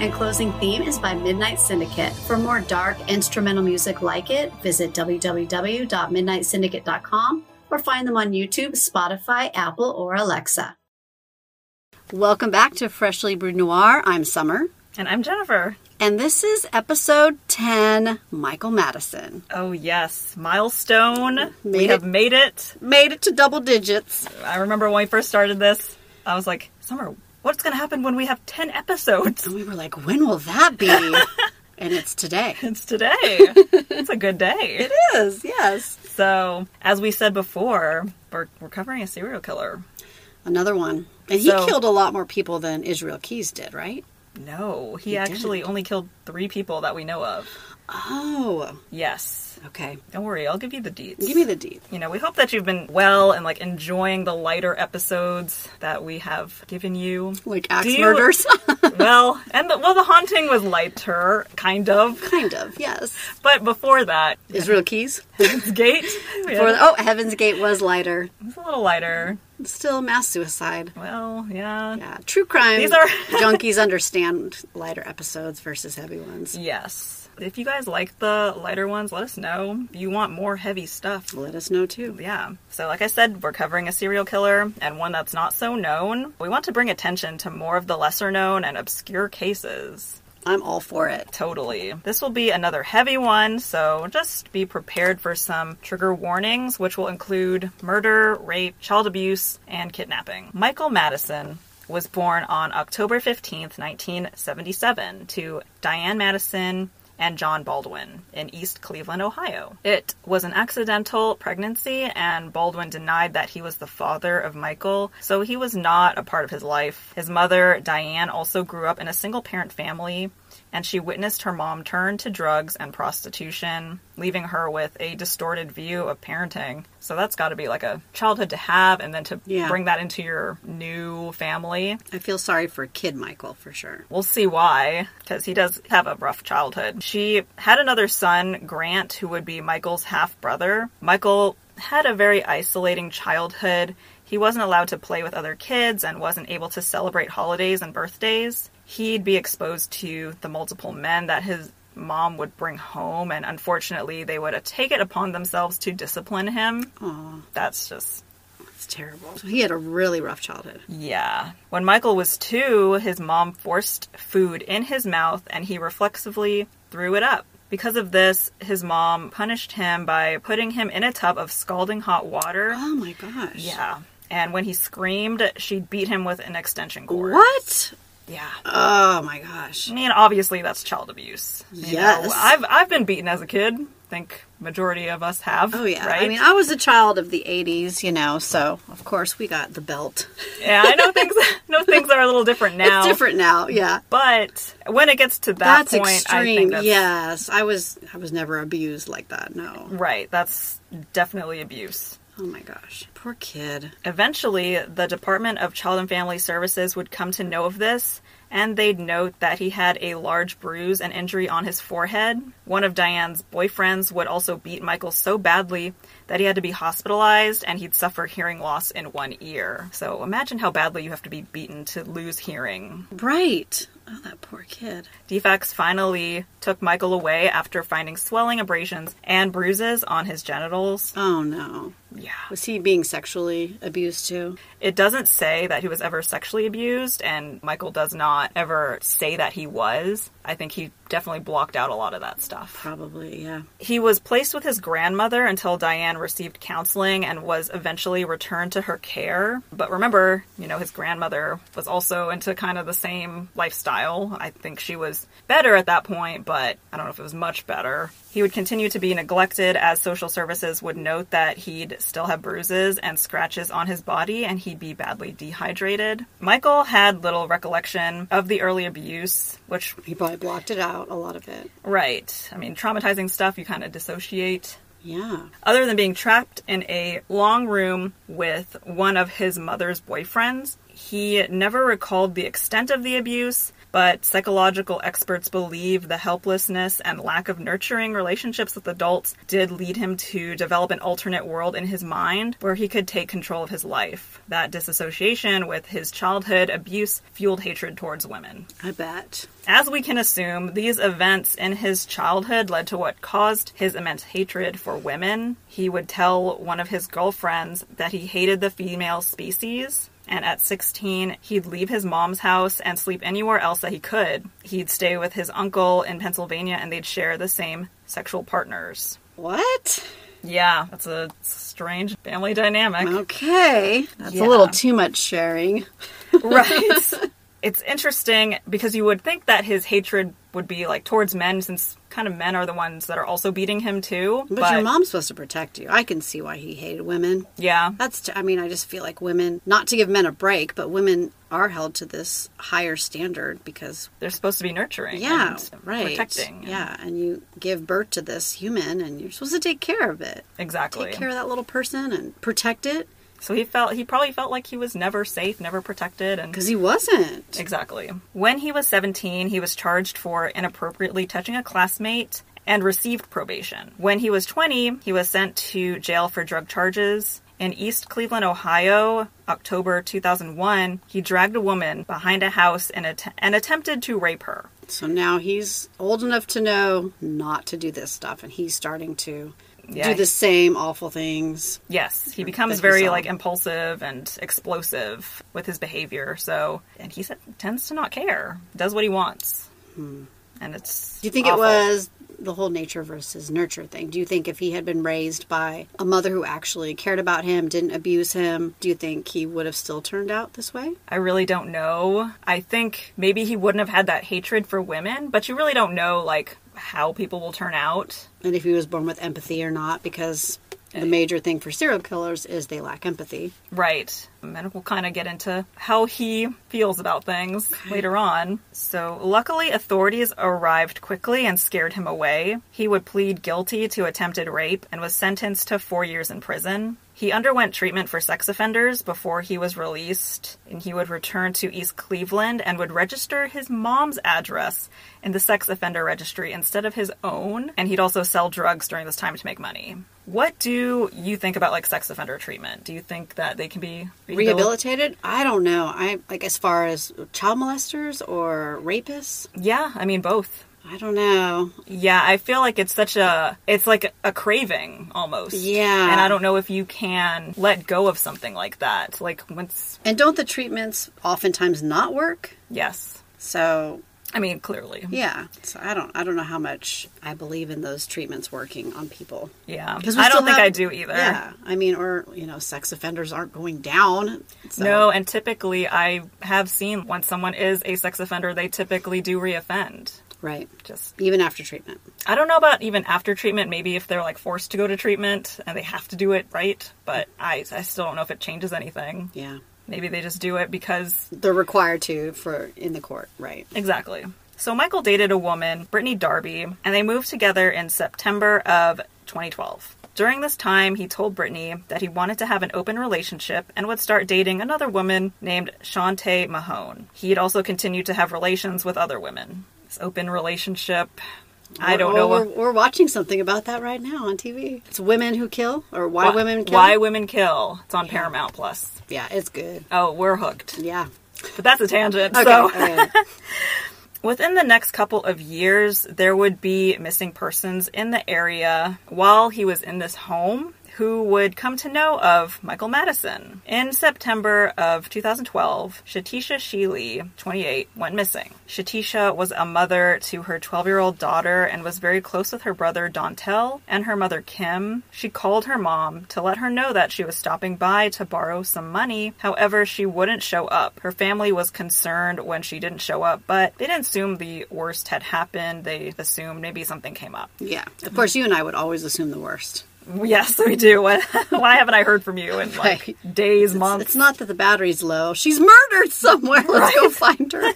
and closing theme is by Midnight Syndicate. For more dark instrumental music like it, visit www.midnightsyndicate.com or find them on YouTube, Spotify, Apple, or Alexa. Welcome back to Freshly Brewed Noir. I'm Summer. And I'm Jennifer. And this is episode 10 Michael Madison. Oh, yes. Milestone. Made we it. have made it. Made it to double digits. I remember when we first started this, I was like, Summer, what's going to happen when we have 10 episodes? And we were like, when will that be? and it's today. It's today. it's a good day. It is, yes. So, as we said before, we're, we're covering a serial killer. Another one. And he killed a lot more people than Israel Keys did, right? No, he, actually only killed three people that we know of. Oh, Yes. okay. Don't worry, I'll give you the deets. Give me the deed. You know, we hope that you've been well and like enjoying the lighter episodes that we have given you. Like axe you- murders? well, and the, well, the haunting was lighter, kind of. kind of, yes. But before that, Israel Keys. Heaven's Gate. For the, oh, Heaven's Gate was lighter. It's a little lighter. Still mass suicide. Well, yeah. Yeah, true crime. These are- junkies understand lighter episodes versus heavy ones. Yes. If you guys like the lighter ones, let us know. If you want more heavy stuff, Let us know too. yeah. So, like I said, we're covering a serial killer and one that's not so known. We want to bring attention to more of the lesser known and obscure cases. I'm all for it. Totally. This will be another heavy one, so just be prepared for some trigger warnings, which will include murder, rape, child abuse, and kidnapping. Michael Madison was born on October 15th, 1977, to Diane Madison and John Baldwin in East Cleveland, Ohio. It was an accidental pregnancy, and Baldwin denied that he was the father of Michael, so he was not a part of his life. His mother, Diane, also grew up in a single parent family, and she witnessed her mom turn to drugs and prostitution, leaving her with a distorted view of parenting. So that's got to be like a childhood to have, and then to Yeah. bring that into your new family. I feel sorry for Kid Michael for sure. We'll see why, because he does have a rough childhood. She had another son, Grant, who would be Michael's half brother. Michael had a very isolating childhood. He wasn't allowed to play with other kids and wasn't able to celebrate holidays and birthdays. He'd be exposed to the multiple men that his mom would bring home, and unfortunately, they would take it upon themselves to discipline him. Oh, That's just it's terrible. So he had a really rough childhood. yeah. When Michael was two, his mom forced food in his mouth and he reflexively threw it up. Because of this, his mom punished him by putting him in a tub of scalding hot water. Oh my gosh. Yeah. And when he screamed, she beat him with an extension cord. What? Yeah. Oh my gosh. I mean, obviously that's child abuse. Yes. know, I've I've been beaten as a kid. I think majority of us have. Oh yeah. Right. I mean, I was a child of the '80s, you know, so of course we got the belt. yeah, I know things. know things are a little different now. It's different now. Yeah. But when it gets to that That's point, I extreme. think that's Yes, I was. I was never abused like that. No. right. That's definitely abuse. Oh my gosh. Poor kid. Eventually, the Department of Child and Family Services would come to know of this, and they'd note that he had a large bruise and injury on his forehead. One of Diane's boyfriends would also beat Michael so badly that he had to be hospitalized and he'd suffer hearing loss in one ear. So imagine how badly you have to be beaten to lose hearing. Right. Oh, that poor kid. Defects finally took Michael away after finding swelling, abrasions, and bruises on his genitals. Oh no. Yeah. Was he being sexually abused too? It doesn't say that he was ever sexually abused, and Michael does not ever say that he was. I think he definitely blocked out a lot of that stuff. Probably. Yeah. He was placed with his grandmother until Diane received counseling and was eventually returned to her care. But remember, you know, his grandmother was also into kind of the same lifestyle. I think she was better at that point, but I don't know if it was much better. He would continue to be neglected as social services would note that he'd still have bruises and scratches on his body and he'd be badly dehydrated. Michael had little recollection of the early abuse, which He probably blocked it out. A lot of it. Right. I mean, traumatizing stuff, you kind of dissociate. Yeah. Other than being trapped in a long room with one of his mother's boyfriends, he never recalled the extent of the abuse, but psychological experts believe the helplessness and lack of nurturing relationships with adults did lead him to develop an alternate world in his mind where he could take control of his life. That disassociation with his childhood abuse fueled hatred towards women. I bet. As we can assume, these events in his childhood led to what caused his immense hatred for women. He would tell one of his girlfriends that he hated the female species. And at 16, he'd leave his mom's house and sleep anywhere else that he could. He'd stay with his uncle in Pennsylvania and they'd share the same sexual partners. What? Yeah, that's a strange family dynamic. Okay. That's Yeah. a little too much sharing. right. it's interesting because you would think that his hatred would be like towards men since kind of men are the ones that are also beating him too. But, your mom's supposed to protect you. I can see why he hated women. Yeah. That's, t- I mean, I just feel like women, not to give men a break, but women are held to this higher standard because, They're supposed to be nurturing. yeah, and right. Protecting. Yeah, and you give birth to this human and you're supposed to take care of it. Exactly. Take care of that little person and protect it So he felt he probably felt like he was never safe, never protected and because he wasn't. Exactly. When he was 17, he was charged for inappropriately touching a classmate and received probation. When he was 20, he was sent to jail for drug charges. In East Cleveland, Ohio, October 2001, he dragged a woman behind a house and, att- and attempted to rape her. So now he's old enough to know not to do this stuff, and he's starting to Yeah. do the same awful things. Yes, he becomes very like impulsive and explosive with his behavior. So, and he said, tends to not care, does what he wants, and it's. Hmm. Do you think awful. it was the whole nature versus nurture thing? Do you think if he had been raised by a mother who actually cared about him, didn't abuse him, do you think he would have still turned out this way? I really don't know. I think maybe he wouldn't have had that hatred for women, but you really don't know like how people will turn out. And if he was born with empathy or not, because the eh. major thing for serial killers is they lack empathy. Right. And we'll kind of get into how he feels about things later on. So, luckily, authorities arrived quickly and scared him away. He would plead guilty to attempted rape and was sentenced to four years in prison. He underwent treatment for sex offenders before he was released, and he would return to East Cleveland and would register his mom's address in the sex offender registry instead of his own. And he'd also sell drugs during this time to make money. What do you think about like sex offender treatment? Do you think that they can be rehabil- Rehabilitated? I don't know. I like as far as child molesters or rapists. Yeah, I mean both. I don't know. Yeah, I feel like it's such a it's like a craving almost. Yeah. And I don't know if you can let go of something like that. Like once And don't the treatments oftentimes not work? yes. So I mean, clearly. yeah. So I don't. I don't know how much I believe in those treatments working on people. Yeah. Because I don't think have- I do either. Yeah, I mean, or you know, sex offenders aren't going down. So. No, and typically I have seen once someone is a sex offender, they typically do reoffend. Right. Just Even after treatment. I don't know about even after treatment, maybe if they're like forced to go to treatment and they have to do it right, but I I still don't know if it changes anything. Yeah, Maybe they just do it because they're required to for in the court. Right. Exactly. So Michael dated a woman, Brittany Darby, and they moved together in September of 2012. During this time, he told Brittany that he wanted to have an open relationship and would start dating another woman named Shantae Mahone. He'd also continued to have relations with other women. This open relationship, I don't know. We're, we're watching something about that right now on TV. It's women who kill, or why Why- women kill. Why Women Kill. It's on Paramount Plus. Yeah, it's good. Oh, we're hooked. Yeah. But that's a tangent. Okay. So okay. Within the next couple of years, there would be missing persons in the area while he was in this home who would come to know of Michael Madison. In September of 2012, Shatisha Sheely, 28, went missing. Shatisha was a mother to her 12 year old daughter and was very close with her brother Dontel and her mother Kim. She called her mom to let her know that she was stopping by to borrow some money. However, she wouldn't show up. Her family was concerned when she didn't show up, but they didn't assume the worst had happened. They assumed maybe something came up. yeah. Of course, you and I would always assume the worst. Yes, we do. Why haven't I heard from you in like Right. days, months? It's not that the battery's low. She's murdered somewhere. Let's go find her.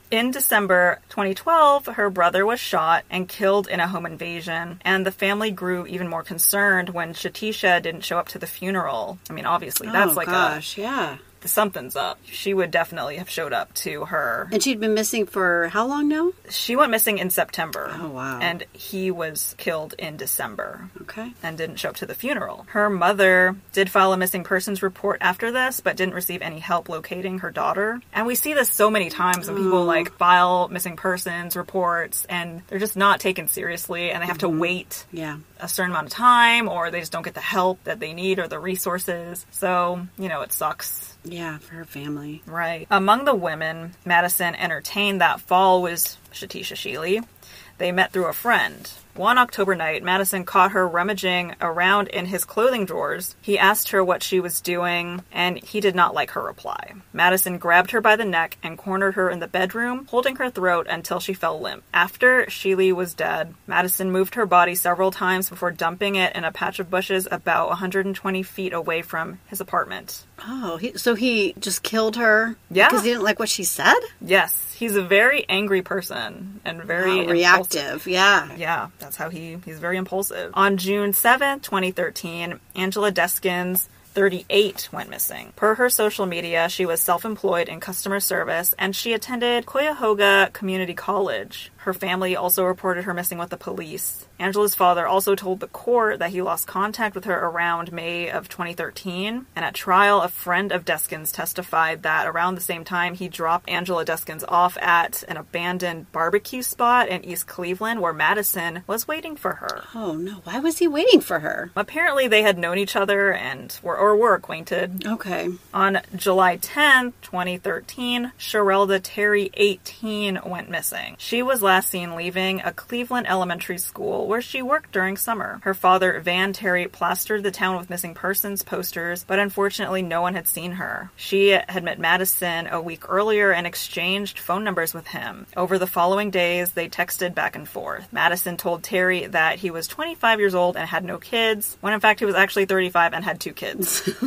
In December 2012, her brother was shot and killed in a home invasion, and the family grew even more concerned when Shatisha didn't show up to the funeral. I mean, obviously, that's like oh like gosh, yeah. Something's up. She would definitely have showed up to her. And she'd been missing for how long now? She went missing in September. Oh, wow. And he was killed in December Okay. and didn't show up to the funeral. Her mother did file a missing persons report after this, but didn't receive any help locating her daughter. And we see this so many times when people oh. like file missing persons reports and they're just not taken seriously and they have to mm-hmm. wait Yeah. a certain amount of time or they just don't get the help that they need or the resources. So, you know, it sucks. Yeah, for her family. Right. Among the women Madison entertained that fall was Shatisha Sheely. They met through a friend. One October night, Madison caught her rummaging around in his clothing drawers. He asked her what she was doing, and he did not like her reply. Madison grabbed her by the neck and cornered her in the bedroom, holding her throat until she fell limp. After Sheely was dead, Madison moved her body several times before dumping it in a patch of bushes about 120 feet away from his apartment. Oh, he, so he just killed her? Yeah. Because he didn't like what she said? Yes, he's a very angry person and very Wow, reactive. Yeah. Yeah, that's how he he's very impulsive. On June 7th, 2013, Angela Deskins 38 went missing. Per her social media, she was self-employed in customer service and she attended Cuyahoga Community College. Her family also reported her missing with the police. Angela's father also told the court that he lost contact with her around May of 2013. And at trial, a friend of Deskins testified that around the same time he dropped Angela Deskins off at an abandoned barbecue spot in East Cleveland where Madison was waiting for her. Oh, no. Why was he waiting for her? Apparently, they had known each other and were or were acquainted. Okay. On July 10th, 2013, Sherelda Terry, 18, went missing. She was last seen leaving a Cleveland elementary school where she worked during summer. Her father, Van Terry, plastered the town with missing persons posters, but unfortunately, no one had seen her. She had met Madison a week earlier and exchanged phone numbers with him. Over the following days, they texted back and forth. Madison told Terry that he was 25 years old and had no kids, when in fact he was actually 35 and had two kids.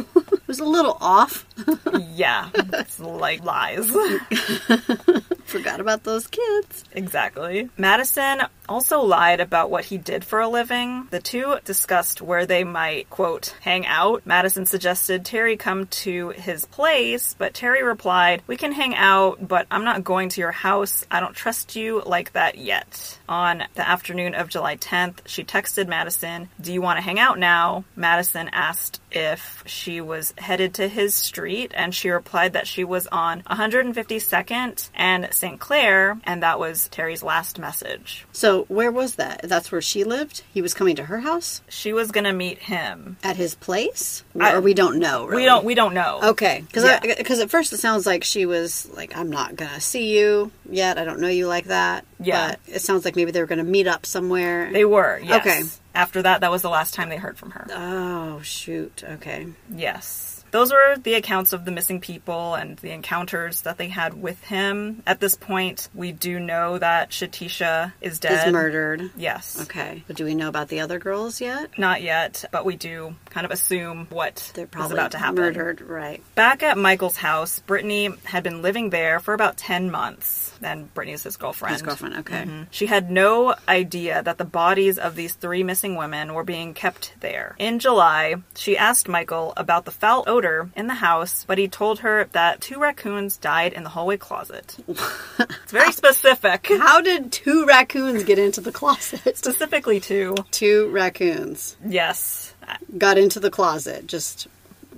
It was a little off. yeah, it's like lies. Forgot about those kids. Exactly. Madison also lied about what he did for a living. The two discussed where they might, quote, hang out. Madison suggested Terry come to his place, but Terry replied, We can hang out, but I'm not going to your house. I don't trust you like that yet. On the afternoon of July 10th, she texted Madison, Do you want to hang out now? Madison asked if she was headed to his street, and she replied that she was on 152nd and St. Clair, and that was Terry's last message. So, where was that? That's where she lived? He was coming to her house? She was gonna meet him. At his place? I- or we don't know, really? We don't. We don't know. Okay, because Yeah. because at first it sounds like she was like, "I'm not gonna see you yet. I don't know you like that." Yeah. but it sounds like maybe they were gonna meet up somewhere. They were. Yes. Okay. After that, that was the last time they heard from her. oh shoot. Okay. Yes. Those were the accounts of the missing people and the encounters that they had with him. At this point, we do know that Shatisha is dead. Is murdered. Yes. Okay, but do we know about the other girls yet? Not yet, but we do kind of assume what They're probably about to happen. murdered, right? Back at Michael's house, Brittany had been living there for about 10 months. And Brittany's his girlfriend. His girlfriend. Okay. Mhm. She had no idea that the bodies of these three missing women were being kept there. In July, she asked Michael about the foul odor in the house, but he told her that two raccoons died in the hallway closet. it's very specific. How did two raccoons get into the closet? Specifically, two. two raccoons Yes. got into the closet just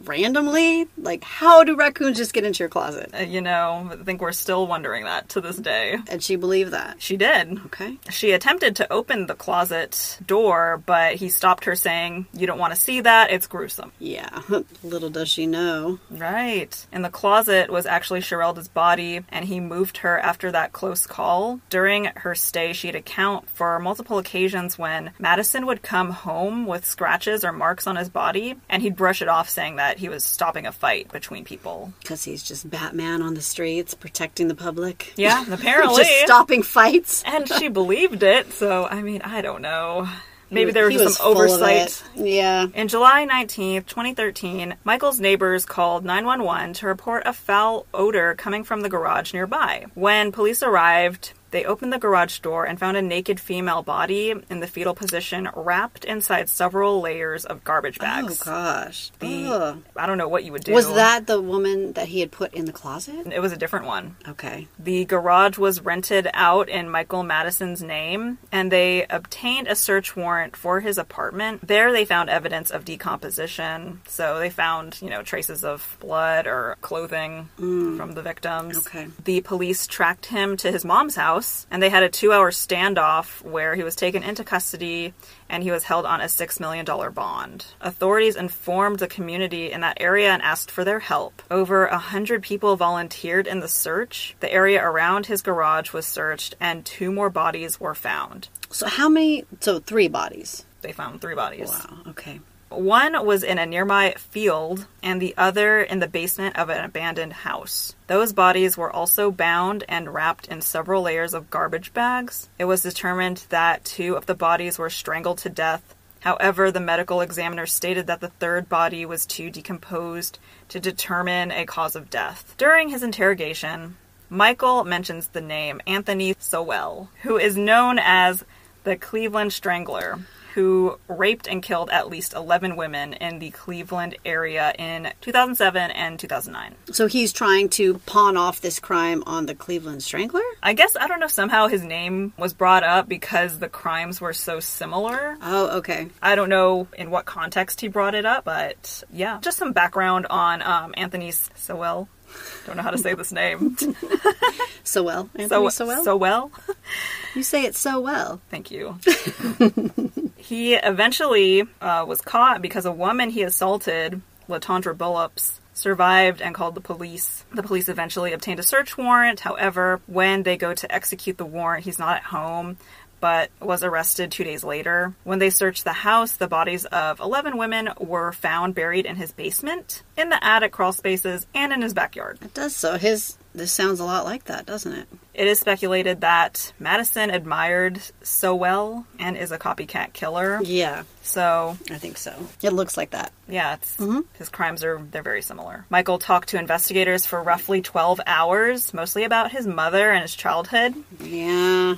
randomly. Like, how do raccoons just get into your closet? Uh, You know, I think we're still wondering that to this day. And she believed that. She did. Okay. She attempted to open the closet door, but he stopped her saying, You don't want to see that, it's gruesome. Yeah. Little does she know. Right. And the closet was actually Sherelda's body, and he moved her after that close call. During her stay, she'd account for multiple occasions when Madison would come home with scratches or marks on his body, and he'd brush it off, saying that he was stopping a fight between people. Because he's just Batman on the streets protecting the public. Yeah, apparently. just stopping fights. and she believed it, so I mean, I don't know. Maybe there was just some oversight. Yeah. In July 19th, 2013, Michael's neighbors called 911 to report a foul odor coming from the garage nearby. When police arrived, They opened the garage door and found a naked female body in the fetal position wrapped inside several layers of garbage oh, bags. Oh gosh. The- Ugh. I don't know what you would do. Was that the woman that he had put in the closet? It was a different one. Okay. The garage was rented out in Michael Madison's name, and they obtained a search warrant for his apartment. There, they found evidence of decomposition. So they found, you know, traces of blood or clothing mm. from the victims. Okay. The police tracked him to his mom's house, and they had a two-hour standoff where he was taken into custody and he was held on a $6 million bond. Authorities informed the community in that area and asked for their help. Over a 100 people volunteered in the search. The area around his garage was searched, and two more bodies were found. So how many? So three bodies. They found three bodies. Wow. Okay. One was in a nearby field, and the other in the basement of an abandoned house. Those bodies were also bound and wrapped in several layers of garbage bags. It was determined that two of the bodies were strangled to death. However, the medical examiner stated that the third body was too decomposed to determine a cause of death. During his interrogation, Michael mentions the name Anthony Sowell, who is known as the Cleveland Strangler, who raped and killed at least 11 women in the Cleveland area in 2007 and 2009. So he's trying to pawn off this crime on the Cleveland Strangler. I guess, I don't know, somehow his name was brought up because the crimes were so similar. Oh, okay. I don't know in what context he brought it up, but yeah. Just some background on um, Anthony Sowell. Don't know how to say this name. So well, Anthony. So, well. Sowell? you say it so well. Thank you. he eventually uh, was caught because a woman he assaulted, Latundra Billups, survived and called the police. The police eventually obtained a search warrant. However, when they go to execute the warrant, he's not at home. But was arrested two days later. When they searched the house, the bodies of 11 women were found buried in his basement, in the attic crawl spaces, and in his backyard. It does so. His this sounds a lot like that, doesn't it? It is speculated that Madison admired Sowell and is a copycat killer. Yeah, So, I think so. It looks like that. yeah, it's mm-hmm. his crimes are they're very similar. Michael talked to investigators for roughly 12 hours, mostly about his mother and his childhood. Yeah.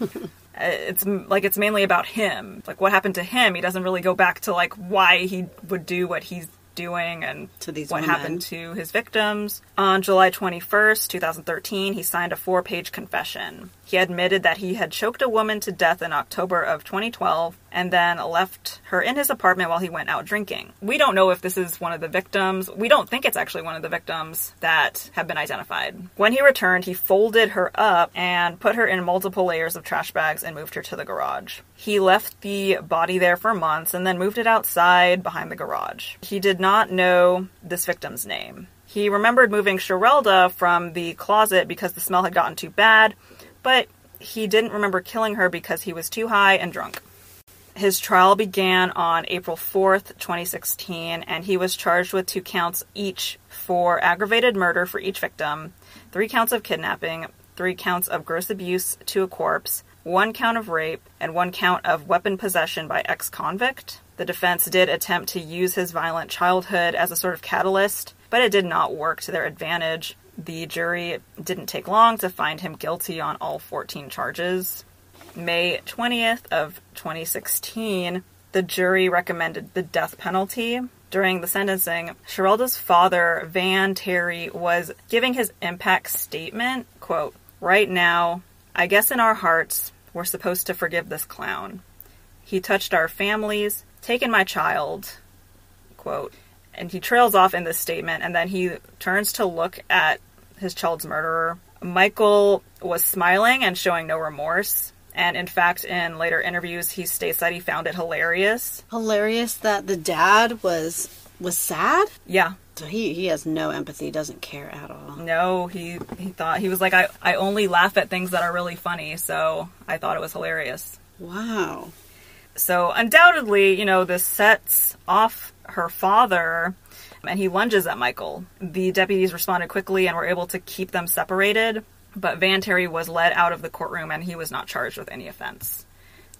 It's like it's mainly about him. Like what happened to him. He doesn't really go back to like why he would do what he's doing and To these what women. happened to his victims. On July 21st, 2013, he signed a four-page confession. He admitted that he had choked a woman to death in October of 2012 and then left her in his apartment while he went out drinking. We don't know if this is one of the victims. We don't think it's actually one of the victims that have been identified. When he returned, he folded her up and put her in multiple layers of trash bags and moved her to the garage. He left the body there for months and then moved it outside behind the garage. He did not know this victim's name. He remembered moving Sherelda from the closet because the smell had gotten too bad, but he didn't remember killing her because he was too high and drunk. His trial began on April 4th, 2016, and he was charged with two counts each for aggravated murder for each victim, three counts of kidnapping, three counts of gross abuse to a corpse, one count of rape, and one count of weapon possession by ex convict. The defense did attempt to use his violent childhood as a sort of catalyst, but it did not work to their advantage. The jury didn't take long to find him guilty on all 14 charges. May 20th of 2016, the jury recommended the death penalty. During the sentencing, Sherelda's father, Van Terry, was giving his impact statement, quote, "Right now, I guess in our hearts, we're supposed to forgive this clown. He touched our families, taken my child." Quote. And he trails off in this statement and then he turns to look at his child's murderer. Michael was smiling and showing no remorse. And in fact, in later interviews, he states that he found it hilarious. Hilarious that the dad was was sad. Yeah, So he he has no empathy, doesn't care at all. no, he he thought he was like, I I only laugh at things that are really funny, so I thought it was hilarious. Wow. So undoubtedly, you know, this sets off her father and he lunges at Michael. The deputies responded quickly and were able to keep them separated, but Van Terry was led out of the courtroom and he was not charged with any offense.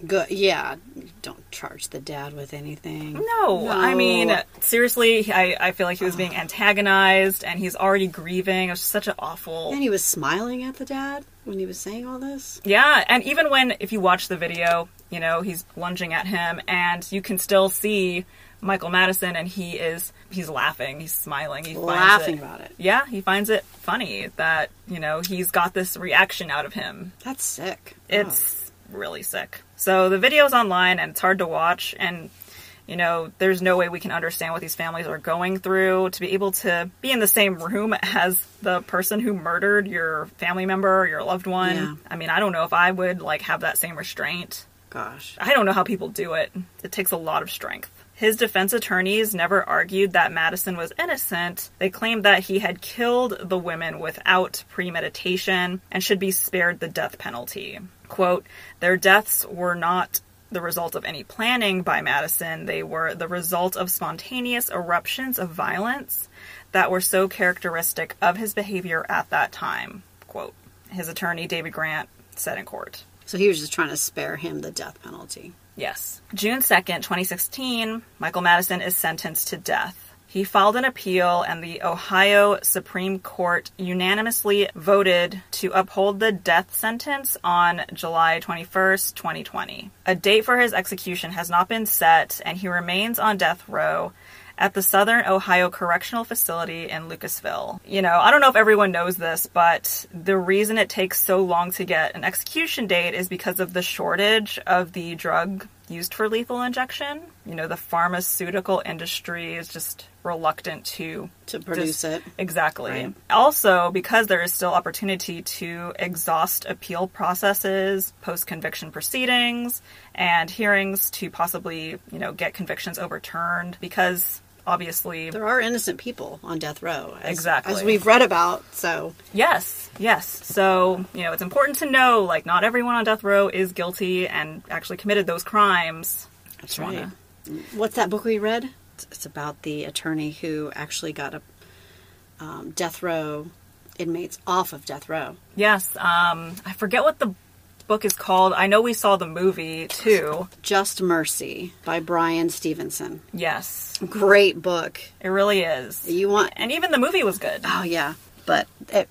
Good. Yeah. Don't charge the dad with anything. No, I mean, seriously, I, I feel like he was being antagonized and he's already grieving. It was such an awful. And he was smiling at the dad when he was saying all this. Yeah, and even when, if you watch the video, you know, he's lunging at him and you can still see Michael Madison and he is, he's laughing, he's smiling, he finds Laughing it, about it. Yeah, he finds it funny that, you know, he's got this reaction out of him. That's sick. It's really sick. So the video's online and it's hard to watch and you know, there's no way we can understand what these families are going through to be able to be in the same room as the person who murdered your family member or your loved one. Yeah. I mean, I don't know if I would like have that same restraint. Gosh. I don't know how people do it. It takes a lot of strength. His defense attorneys never argued that Madison was innocent. They claimed that he had killed the women without premeditation and should be spared the death penalty. Quote, their deaths were not the result of any planning by Madison. They were the result of spontaneous eruptions of violence that were so characteristic of his behavior at that time. Quote, his attorney, David Grant, said in court. So he was just trying to spare him the death penalty. Yes. June 2nd, 2016, Michael Madison is sentenced to death. He filed an appeal, and the Ohio Supreme Court unanimously voted to uphold the death sentence on July 21st, 2020. A date for his execution has not been set, and he remains on death row at the Southern Ohio Correctional Facility in Lucasville. You know, I don't know if everyone knows this, but the reason it takes so long to get an execution date is because of the shortage of the drug used for lethal injection. You know, the pharmaceutical industry is just reluctant to To produce just- it. Exactly. Right. Also, because there is still opportunity to exhaust appeal processes, post conviction proceedings, and hearings to possibly, you know, get convictions overturned because obviously There are innocent people on death row. As, Exactly. As we've read about. So Yes, yes. So, you know, it's important to know like not everyone on death row is guilty and actually committed those crimes. that's Just wanna- What's that book we read? It's, it's about the attorney who actually got a um, death row inmates off of death row. Yes, um I forget what the book is called. I know we saw the movie too. Just Mercy by Bryan Stevenson. Yes. Great book. It really is. You want And even the movie was good. Oh yeah, but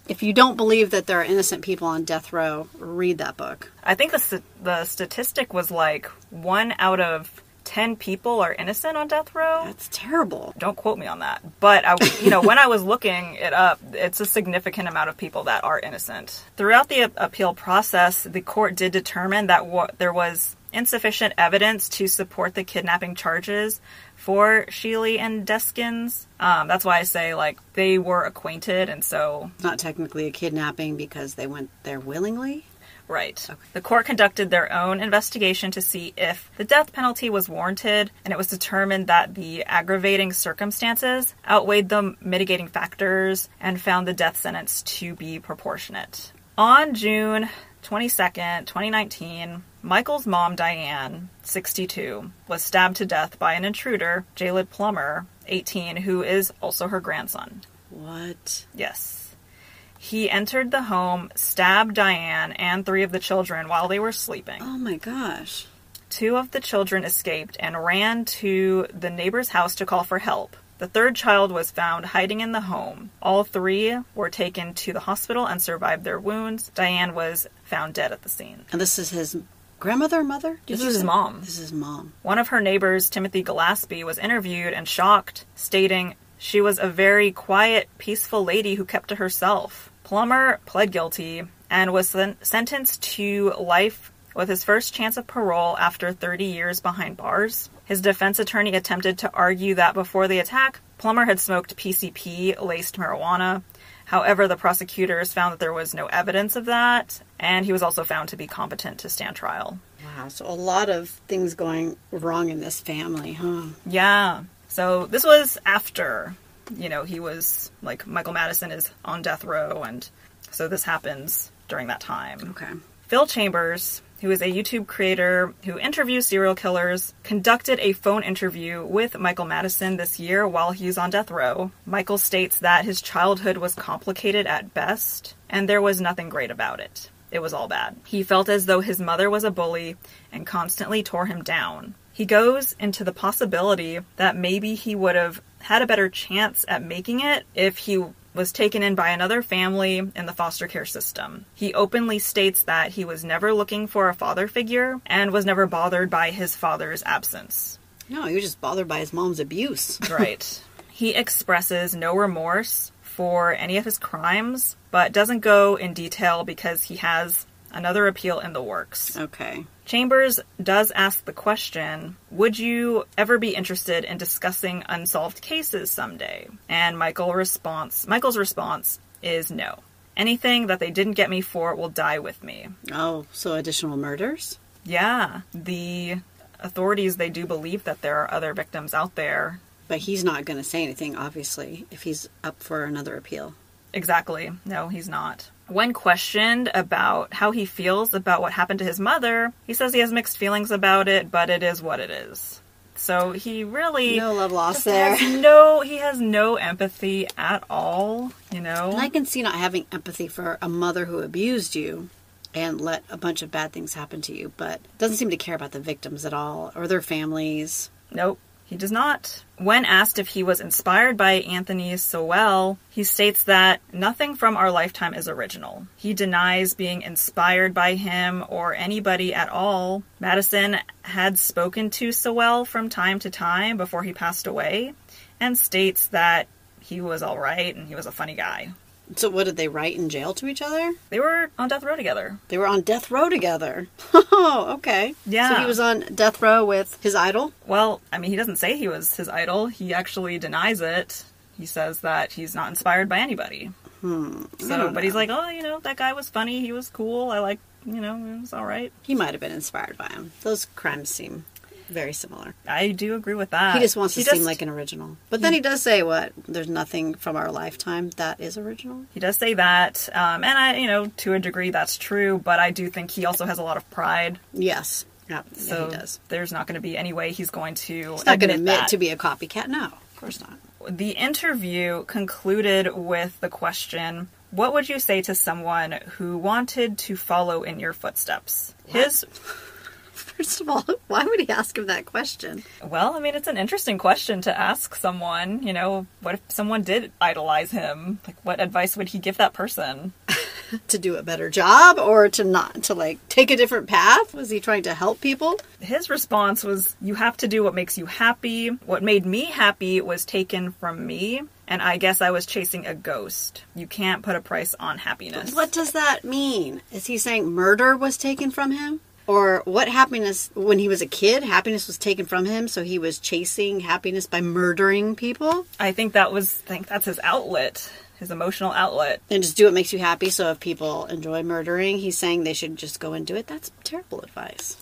if you don't believe that there are innocent people on death row, read that book. I think the the statistic was like one out of ten people are innocent on death row. That's terrible. Don't quote me on that, but I, you know, when I was looking it up, it's a significant amount of people that are innocent. Throughout the appeal process, the court did determine that what there was insufficient evidence to support the kidnapping charges for Sheely and Deskins. Um, that's why I say like they were acquainted, and so It's not technically a kidnapping because they went there willingly. Right. The court conducted their own investigation to see if the death penalty was warranted, and it was determined that the aggravating circumstances outweighed the mitigating factors and found the death sentence to be proportionate. On June 22nd, 2019, Michael's mom, Diane, 62, was stabbed to death by an intruder, Jaled Plummer, 18, who is also her grandson. What? Yes. He entered the home, stabbed Diane and three of the children while they were sleeping. Oh my gosh. Two of the children escaped and ran to the neighbor's house to call for help. The third child was found hiding in the home. All three were taken to the hospital and survived their wounds. Diane was found dead at the scene. And this is his grandmother, mother? Did This is his mom. This is his mom. One of her neighbors, Timothy Gillespie, was interviewed and shocked, stating she was a very quiet, peaceful lady who kept to herself. Plummer pled guilty and was sen- sentenced to life with his first chance of parole after 30 years behind bars. His defense attorney attempted to argue that before the attack, Plummer had smoked PCP laced marijuana. However, the prosecutors found that there was no evidence of that, and he was also found to be competent to stand trial. Wow. So a lot of things going wrong in this family, huh? Yeah. So this was after, you know, he was like Michael Madison is on death row, and so this happens during that time. Okay. Phil Chambers, who is a YouTube creator who interviews serial killers, conducted a phone interview with Michael Madison this year while he was on death row. Michael states that his childhood was complicated at best, and there was nothing great about it. it was all bad. He felt as though his mother was a bully and constantly tore him down. He goes into the possibility that maybe he would have had a better chance at making it if he was taken in by another family in the foster care system. He openly states that he was never looking for a father figure and was never bothered by his father's absence. No, he was just bothered by his mom's abuse. Right. he expresses no remorse for any of his crimes, but doesn't go in detail because he has another appeal in the works. Okay. Chambers does ask the question Would you ever be interested in discussing unsolved cases someday? And Michael response, Michael's response is no. Anything that they didn't get me for will die with me. Oh, so additional murders? Yeah, the authorities they do believe that there are other victims out there. But he's not going to say anything, obviously, if he's up for another appeal. Exactly. No, he's not. When questioned about how he feels about what happened to his mother, he says he has mixed feelings about it, but it is what it is. So he really No love lost there. no he has no empathy at all, you know. And I can see not having empathy for a mother who abused you and let a bunch of bad things happen to you, but doesn't seem to care about the victims at all or their families. Nope, he does not. When asked if he was inspired by Anthony Sowell, he states that nothing from our lifetime is original. He denies being inspired by him or anybody at all. Madison had spoken to Sowell from time to time before he passed away and states that he was all right and he was a funny guy. So what did they write in jail to each other? They were on death row together. They were on death row together. Oh, okay. Yeah. So he was on death row with his idol. Well, I mean, he doesn't say he was his idol. He actually denies it. He says that he's not inspired by anybody. Hmm. So, but he's like, oh, you know, that guy was funny. He was cool. I like, you know, it was all right. He might have been inspired by him. Those crimes seem very similar. I do agree with that. He just wants to He seem like an original. But then he does say what? There's nothing from our lifetime that is original. He does say that, um, and I, you know, to a degree, that's true. But I do think he also has a lot of pride. Yes. Yeah, So yeah, he does. there's not going to be any way he's going to He's not going to admit that. to be a copycat. No, of course not. The interview concluded with the question What would you say to someone who wanted to follow in your footsteps? His, First of all, why would he ask him that question? well, I mean, it's an interesting question to ask someone. You know, what if someone did idolize him? Like, what advice would he give that person? To do a better job or to not to like take a different path? Was he trying to help people? His response was, You have to do what makes you happy. What made me happy was taken from me, and I guess I was chasing a ghost. You can't put a price on happiness. What does that mean? Is he saying murder was taken from him? Or what happiness when he was a kid, happiness was taken from him, so he was chasing happiness by murdering people? I think that was, I think that's his outlet, his emotional outlet. And just do what makes you happy. So if people enjoy murdering, he's saying they should just go and do it. That's terrible advice.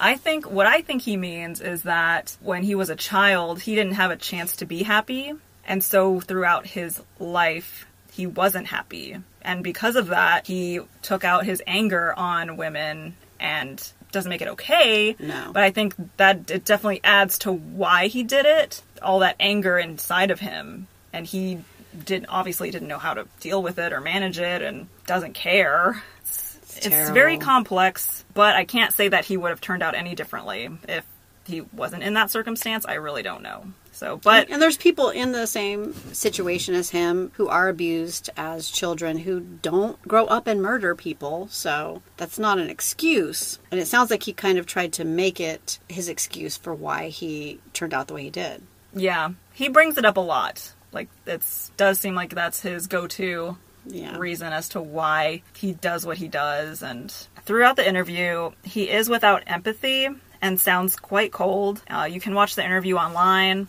I think what I think he means is that when he was a child, he didn't have a chance to be happy, and so throughout his life, he wasn't happy. And because of that, he took out his anger on women and doesn't make it okay. No. But I think that it definitely adds to why he did it. All that anger inside of him, and he didn't obviously didn't know how to deal with it or manage it, and doesn't care. It's, terrible. very complex, but I can't say that he would have turned out any differently if he wasn't in that circumstance. I really don't know. So, but and there's people in the same situation as him who are abused as children who don't grow up and murder people. So that's not an excuse. And it sounds like he kind of tried to make it his excuse for why he turned out the way he did. yeah, he brings it up a lot. Like it does seem like that's his go-to Yeah. reason as to why he does what he does. And throughout the interview, he is without empathy and sounds quite cold. Uh, you can watch the interview online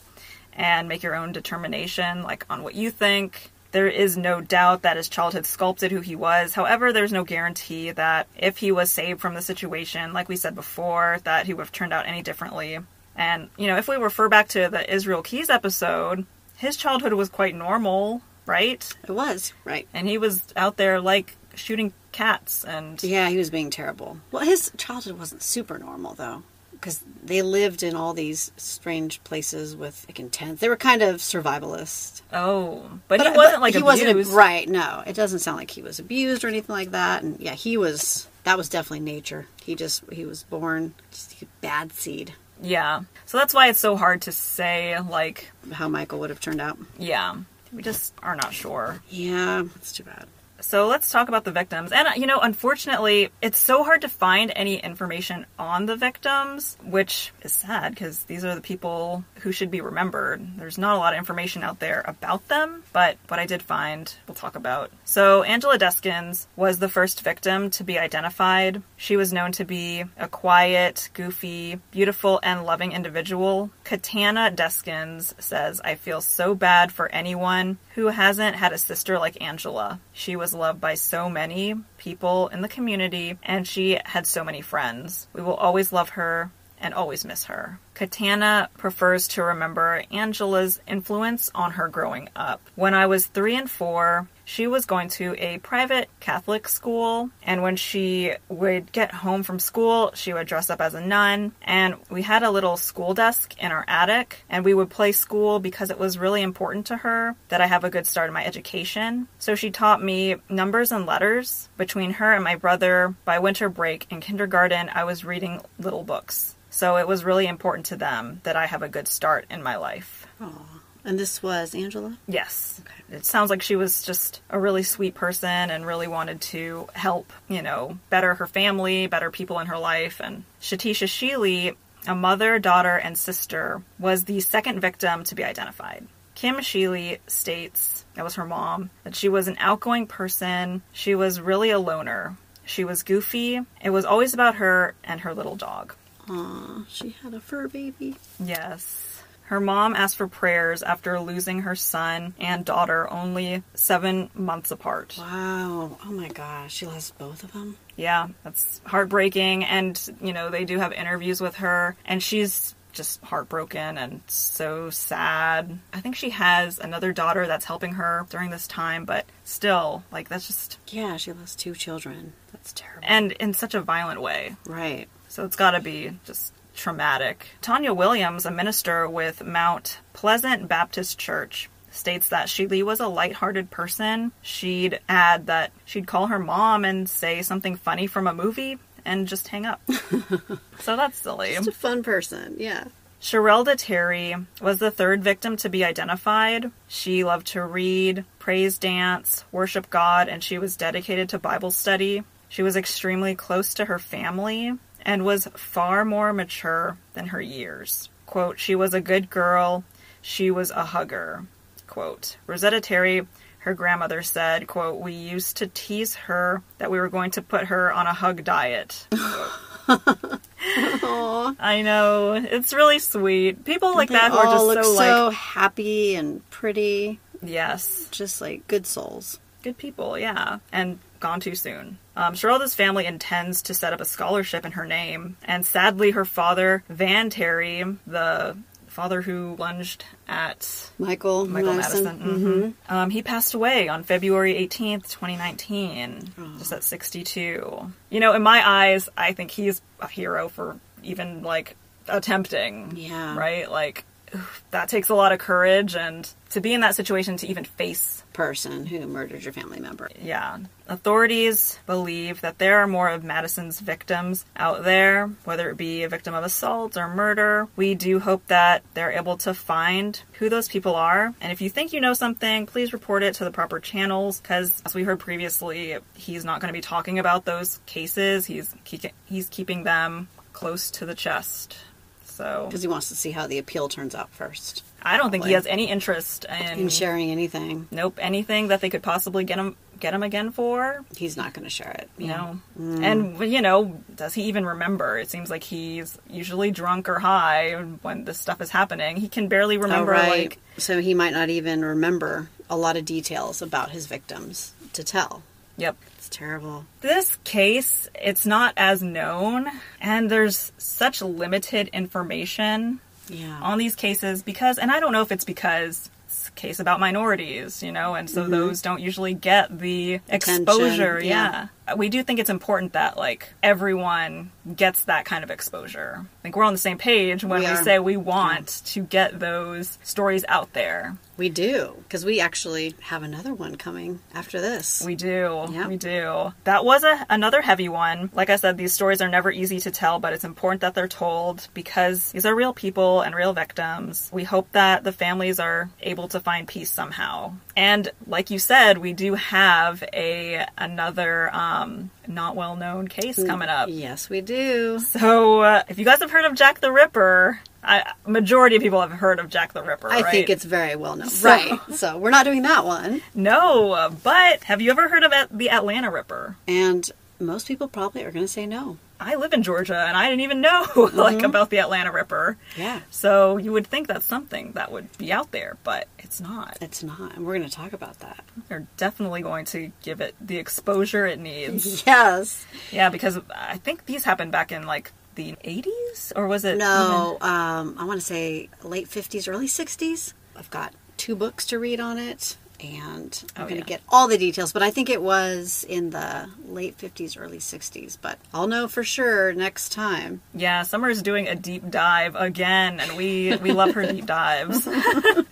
and make your own determination, like on what you think. There is no doubt that his childhood sculpted who he was. However, there's no guarantee that if he was saved from the situation, like we said before, that he would have turned out any differently. And, you know, if we refer back to the Israel Keys episode, his childhood was quite normal, right? It was, right. and he was out there like shooting cats and Yeah, he was being terrible. Well, his childhood wasn't super normal, though. Because they lived in all these strange places with like intense. They were kind of survivalist. Oh, but, he wasn't like he abused. wasn't right. No, it doesn't sound like he was abused or anything like that. And yeah, he was. That was definitely nature. He just he was born just a bad seed. Yeah. So that's why it's so hard to say, like, How Michael would have turned out. yeah. We just are not sure. Yeah, that's too bad. So let's talk about the victims. And, uh, you know, unfortunately, it's so hard to find any information on the victims, which is sad because these are the people who should be remembered. There's not a lot of information out there about them, but what I did find, we'll talk about. So Angela Deskins was the first victim to be identified. She was known to be a quiet, goofy, beautiful, and loving individual. Katana Deskins says, I feel so bad for anyone who hasn't had a sister like Angela. She was loved by so many people in the community, and she had so many friends. We will always love her and always miss her. Katana prefers to remember Angela's influence on her growing up. When I was three and four, she was going to a private Catholic school, and when she would get home from school, she would dress up as a nun. And we had a little school desk in our attic, and we would play school because it was really important to her that I have a good start in my education. So she taught me numbers and letters. Between her and my brother, by winter break in kindergarten, I was reading little books. So it was really important to them that I have a good start in my life. And this was Angela. Yes. It sounds like she was just a really sweet person and really wanted to help, you know, better her family, better people in her life. And Shetisha Sheeley, a mother, daughter, and sister, was the second victim to be identified. Kim Sheeley states, that was her mom, that she was an outgoing person. She was really a loner. She was goofy. It was always about her and her little dog. Aw, she had a fur baby. Yes. Her mom asked for prayers after losing her son and daughter only seven months apart. Wow. Oh my gosh, she lost both of them. Yeah, that's heartbreaking. And, you know, they do have interviews with her, and she's just heartbroken and so sad. I think she has another daughter that's helping her during this time, but still, like, that's just. Yeah, she lost two children. That's terrible. And in such a violent way. right. So it's got to be just traumatic. Tanya Williams, a minister with Mount Pleasant Baptist Church, states that Sheeley was a lighthearted person. She'd add that she'd call her mom and say something funny from a movie and just hang up. so that's silly. Just a fun person. Yeah. Shirellda Terry was the third victim to be identified. She loved to read, praise dance, worship God, and she was dedicated to Bible study. She was extremely close to her family and was far more mature than her years. Quote, she was a good girl. She was a hugger. Quote, Rosetta Terry, her grandmother said, quote, we used to tease her that we were going to put her on a hug diet. I know. It's really sweet. People like They that who are just look so, so like happy and pretty. yes. Just like good souls. Good people, yeah. And gone too soon. Um, Shirellda's family intends to set up a scholarship in her name, and sadly, her father, Van Terry, the father who lunged at Michael, Michael Madison. Madison, mhm, um, he passed away on February 18th, 2019, just at 62. You know, in my eyes, I think he's a hero for even like attempting. Yeah. Right? Like, that takes a lot of courage, and to be in that situation to even face Person who murdered your family member. yeah. Authorities believe that there are more of Madison's victims out there, whether it be a victim of assault or murder. We do hope that they're able to find who those people are. And if you think you know something, please report it to the proper channels because, as we heard previously, he's not going to be talking about those cases. He's he, he's keeping them close to the chest. So Because he wants to see how the appeal turns out first. I don't think he has any interest in In sharing anything, nope anything that they could possibly get him get him again for. he's not going to share it. you know Mm. and you know does he even remember it seems like he's usually drunk or high when this stuff is happening he can barely Oh, remember right. like so he might not even remember a lot of details about his victims to tell. yep terrible. this case it's not as known and there's such limited information Yeah. on these cases because and i don't know if it's because it's a case about minorities you know and so those don't usually get the Mm-hmm. Attention, exposure yeah. yeah we do think it's important that like everyone gets that kind of exposure. I think we're on the same page when We we, say we want to get those stories out there. We do, because we actually have another one coming after this. We do. Yeah. We do. That was a, another heavy one. Like I said, these stories are never easy to tell, but it's important that they're told because these are real people and real victims. We hope that the families are able to find peace somehow. And like you said, we do have a another um, not well known case coming up. Yes, we do. So uh, if you guys have heard of Jack the Ripper, I, majority of people have heard of Jack the Ripper. I right? think it's very well known. So- Right. So we're not doing that one. no, but have you ever heard of the Atlanta Ripper? And most people probably are going to say no. I live in Georgia and I didn't even know like about the Atlanta Ripper. Yeah. So you would think that's something that would be out there, but it's not. It's not. And we're going to talk about that. They're definitely going to give it the exposure it needs. Yes. yeah, because I think these happened back in like the 80s or was it No, um, I want to say late 50s, early 60s. I've got two books to read on it, and I'm Oh, going to yeah. get all the details, but I think it was in the late 50s, early 60s. But I'll know for sure next time. Yeah, Summer's doing a deep dive again and we we love her deep dives.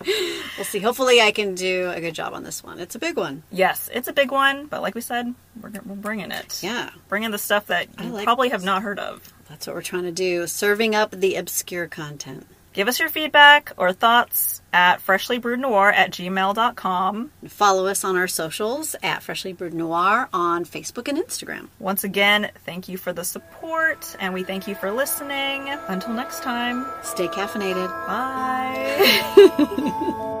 We'll see. Hopefully, I can do a good job on this one. It's a big one. yes, it's a big one, but like we said, we're, we're bringing it. Yeah, Bringing the stuff that you like probably this. have not heard of. that's what we're trying to do. Serving up the obscure content. Give us your feedback or thoughts at freshlybrewednoir at gmail.com. Follow us on our socials at Freshly Brewed Noir on Facebook and Instagram. Once again, thank you for the support and we thank you for listening. Until next time, Stay caffeinated. bye.